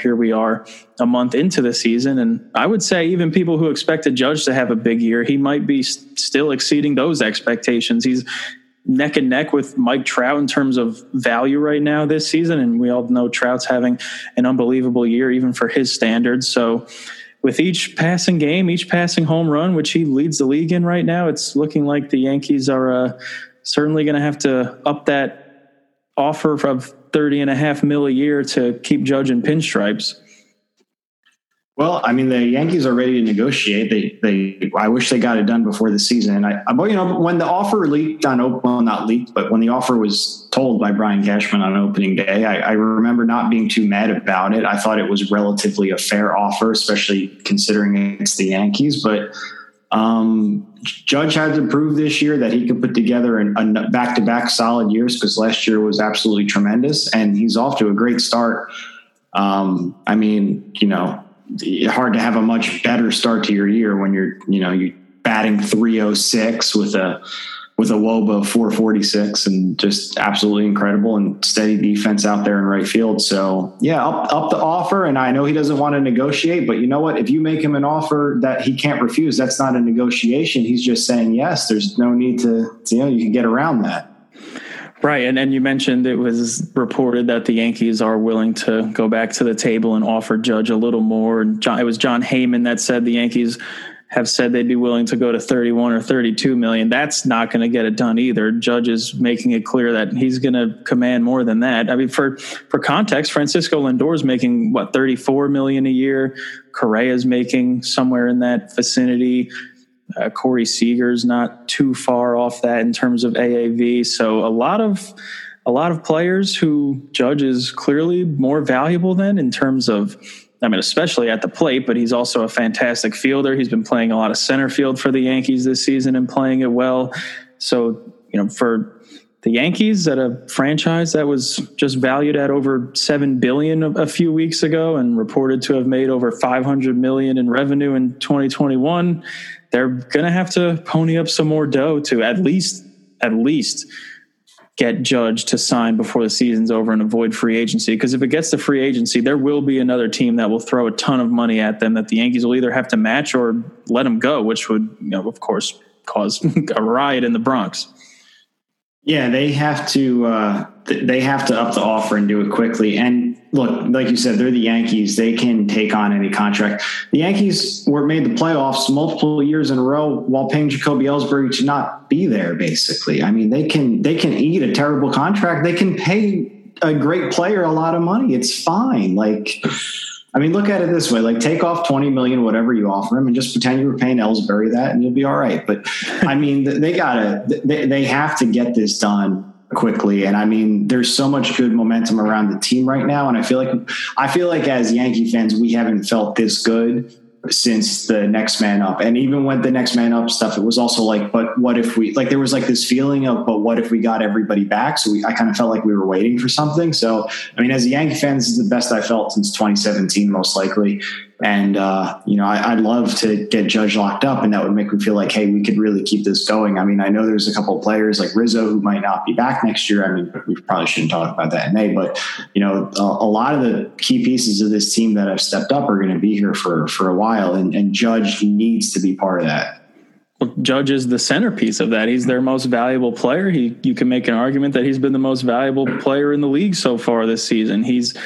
here we are a month into the season. And i would say even people who expected judge to have a big year he might be still exceeding those expectations. He's neck and neck with mike trout in terms of value right now this season. And we all know trout's having an unbelievable year even for his standards. So with each passing game each passing home run which he leads the league in right now it's looking like the yankees are uh, certainly going to have to up that offer of 30 and a half mil a year to keep Judge in pinstripes. Well, I mean, the Yankees are ready to negotiate. They, they, I wish they got it done before the season. I, but you know, when the offer leaked on, well, not leaked, but when the offer was told by Brian Cashman on opening day, I, I remember not being too mad about it. I thought it was relatively a fair offer, especially considering it's the Yankees. But um, Judge had to prove this year that he could put together a back to back solid years because last year was absolutely tremendous, and he's off to a great start. Um, I mean, you know, hard to have a much better start to your year when you're, you know, you batting 306 with a with a Woba 446 and just absolutely incredible and steady defense out there in right field. So yeah, up, up the offer. And I know he doesn't want to negotiate, but you know what? If you make him an offer that he can't refuse, that's not a negotiation. He's just saying yes. There's no need to, you know, you can get around that. Right. And, and you mentioned it was reported that the Yankees are willing to go back to the table and offer Judge a little more. Jon, it was Jon Heyman that said the Yankees have said they'd be willing to go to 31 or 32 million. That's not going to get it done either. Judge is making it clear that he's going to command more than that. I mean, for for context, Francisco Lindor is making what 34 million a year. Correa is making somewhere in that vicinity. Uh, Corey Seager's not too far off that in terms of AAV. So a lot of a lot of players who Judge is clearly more valuable than in terms of I mean, especially at the plate, but he's also a fantastic fielder. He's been playing a lot of center field for the Yankees this season and playing it well. So, you know, for the Yankees at a franchise that was just valued at over 7 billion a, few weeks ago and reported to have made over 500 million in revenue in 2021, they're going to have to pony up some more dough to at least at least get Judge to sign before the season's over and avoid free agency. Because if it gets to free agency, there will be another team that will throw a ton of money at them that the Yankees will either have to match or let them go, which would, you know, of course, cause a riot in the Bronx. Yeah, they have to uh, they have to up the offer and do it quickly. And look, like you said, they're the Yankees. They can take on any contract. The Yankees were made the playoffs multiple years in a row while paying Jacoby Ellsbury to not be there. Basically, I mean, they can they can eat a terrible contract. They can pay a great player a lot of money. It's fine. Like I mean, look at it this way: like, take off twenty million, whatever you offer him, and just pretend you were paying Ellsbury that, and you'll be all right. But I mean, they gotta, they, they have to get this done quickly. And I mean, there's so much good momentum around the team right now, and I feel like, I feel like as Yankee fans, we haven't felt this good since the next man up. And even when the next man up stuff it was also like but what if we like there was like this feeling of but what if we got everybody back? So we, i kind of felt like we were waiting for something. So i mean as a yankee fan this is the best i felt since 2017 most likely and, uh, you know, I, would love to get Judge locked up, and that would make me feel like, hey, we could really keep this going. I mean, I know there's a couple of players like Rizzo who might not be back next year. I mean, we probably shouldn't talk about that in May, but, you know, a, a lot of the key pieces of this team that have stepped up are going to be here for, for a while, and, and Judge needs to be part of that. Well, Judge is the centerpiece of that. He's their most valuable player. He, you can make an argument that he's been the most valuable player in the league so far this season. He's,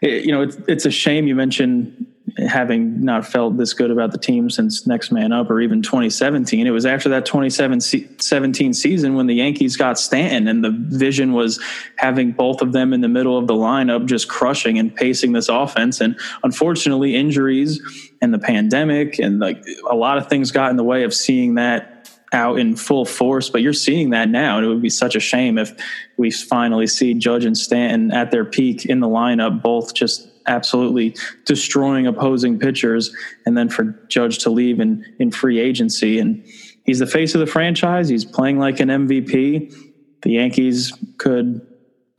you know, it's, it's a shame you mentioned having not felt this good about the team since next man up or even 2017. It was after that 2017 season when the Yankees got Stanton and the vision was having both of them in the middle of the lineup just crushing and pacing this offense. And unfortunately, injuries and the pandemic and like a lot of things got in the way of seeing that out in full force, but you're seeing that now. And it would be such a shame if we finally see Judge and Stanton at their peak in the lineup, both just absolutely destroying opposing pitchers, and then for Judge to leave in, in free agency. And he's the face of the franchise. He's playing like an MVP. The Yankees could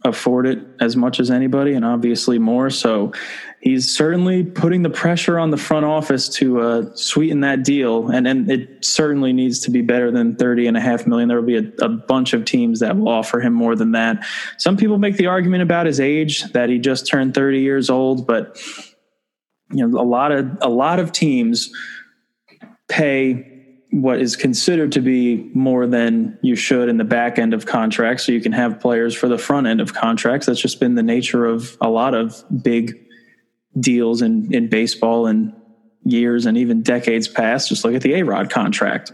afford it as much as anybody and obviously more. So he's certainly putting the pressure on the front office to uh, sweeten that deal. And, and it certainly needs to be better than 30 and a half million. There will be a, a bunch of teams that will offer him more than that. Some people make the argument about his age that he just turned 30 years old, but you know, a lot of, a lot of teams pay what is considered to be more than you should in the back end of contracts so you can have players for the front end of contracts that's just been the nature of a lot of big deals in, in baseball in years and even decades past. Just look at the A Rod contract.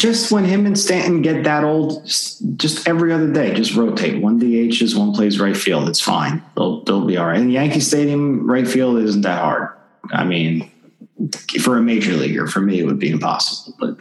Just when him and Stanton get that old, just every other day, just rotate. One DH is one plays right field. It's fine. They'll they'll be all right. And Yankee Stadium right field isn't that hard. I mean, for a major leaguer, for me, it would be impossible. But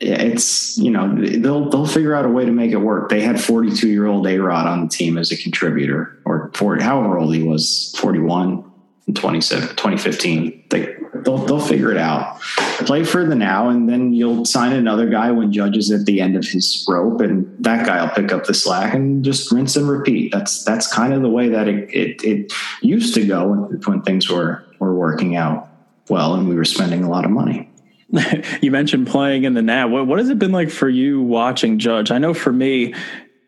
it's you know they'll they'll figure out a way to make it work. They had 42 year old A Rod on the team as a contributor, or 40, however old he was, 41 in 2015. They they'll they'll figure it out. Play for the now, and then you'll sign another guy when Judge is at the end of his rope, and that guy will pick up the slack and just rinse and repeat. That's that's kind of the way that it it, it used to go when, when things were were working out well, and we were spending a lot of money. you mentioned playing in the now. What, what has it been like for you watching Judge? I know for me,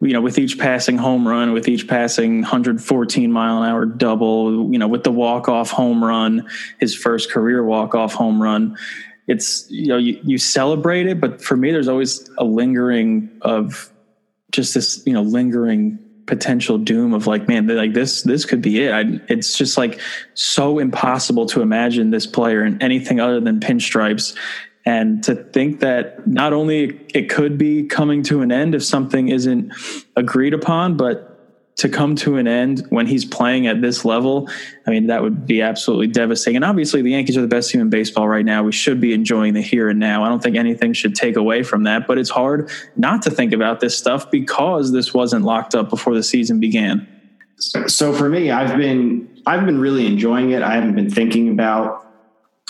you know, with each passing home run, with each passing 114 mile an hour double, you know, with the walk off home run, his first career walk off home run, it's you know you, you celebrate it, but for me, there's always a lingering of just this you know lingering potential doom of like man like this this could be it. I, it's just like so impossible to imagine this player in anything other than pinstripes and to think that not only it could be coming to an end if something isn't agreed upon but to come to an end when he's playing at this level, I mean, that would be absolutely devastating. And obviously, the Yankees are the best team in baseball right now. We should be enjoying the here and now. I don't think anything should take away from that, but it's hard not to think about this stuff because this wasn't locked up before the season began. So for me, I've been I've been really enjoying it. I haven't been thinking about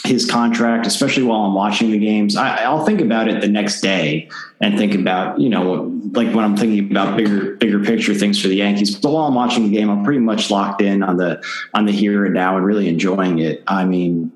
his contract, especially while I'm watching the games. I, will think about it the next day and think about, you know, like when I'm thinking about bigger, bigger picture things for the Yankees. But while I'm watching the game, I'm pretty much locked in on the on the here and now and really enjoying it. I mean,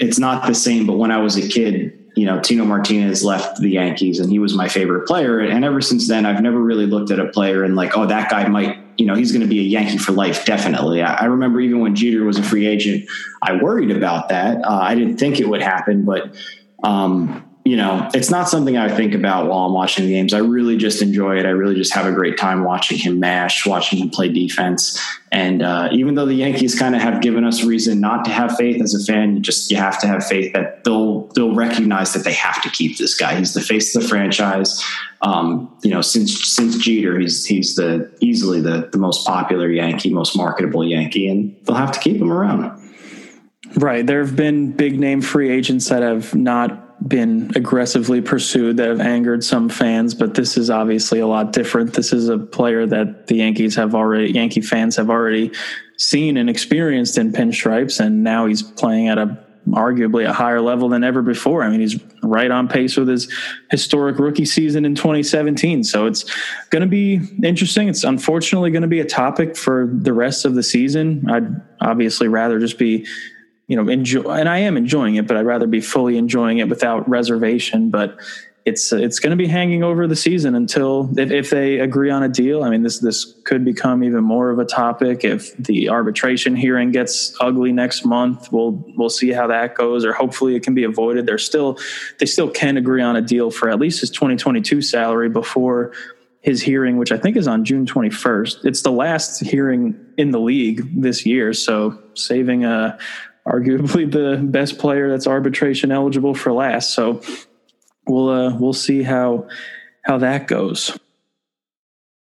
it's not the same, but when I was a kid, you know, Tino Martinez left the Yankees and he was my favorite player. And ever since then, I've never really looked at a player and like, oh, that guy might, you know, he's going to be a Yankee for life. Definitely. I, I, remember even when Jeter was a free agent, I worried about that. Uh, I didn't think it would happen, but, um, you know, it's not something I think about while I'm watching the games. I really just enjoy it. I really just have a great time watching him mash, watching him play defense. And uh, even though the Yankees kind of have given us reason not to have faith as a fan, you just you have to have faith that they'll they'll recognize that they have to keep this guy. He's the face of the franchise. Um, you know, since since Jeter, he's he's the easily the the most popular Yankee, most marketable Yankee, and they'll have to keep him around. Right. There have been big name free agents that have not been aggressively pursued that have angered some fans, but this is obviously a lot different. This is a player that the Yankees have already, Yankee fans have already seen and experienced in pinstripes, and now he's playing at a arguably a higher level than ever before. I mean, he's right on pace with his historic rookie season in 2017. So it's going to be interesting. It's unfortunately going to be a topic for the rest of the season. I'd obviously rather just be you know, enjoy, and I am enjoying it, but I'd rather be fully enjoying it without reservation. But it's it's going to be hanging over the season until if, if they agree on a deal. I mean, this this could become even more of a topic if the arbitration hearing gets ugly next month. We'll we'll see how that goes, or hopefully it can be avoided. They're still they still can agree on a deal for at least his 2022 salary before his hearing, which I think is on June 21st. It's the last hearing in the league this year, so saving a arguably the best player that's arbitration eligible for last. So we'll uh, we'll see how how that goes.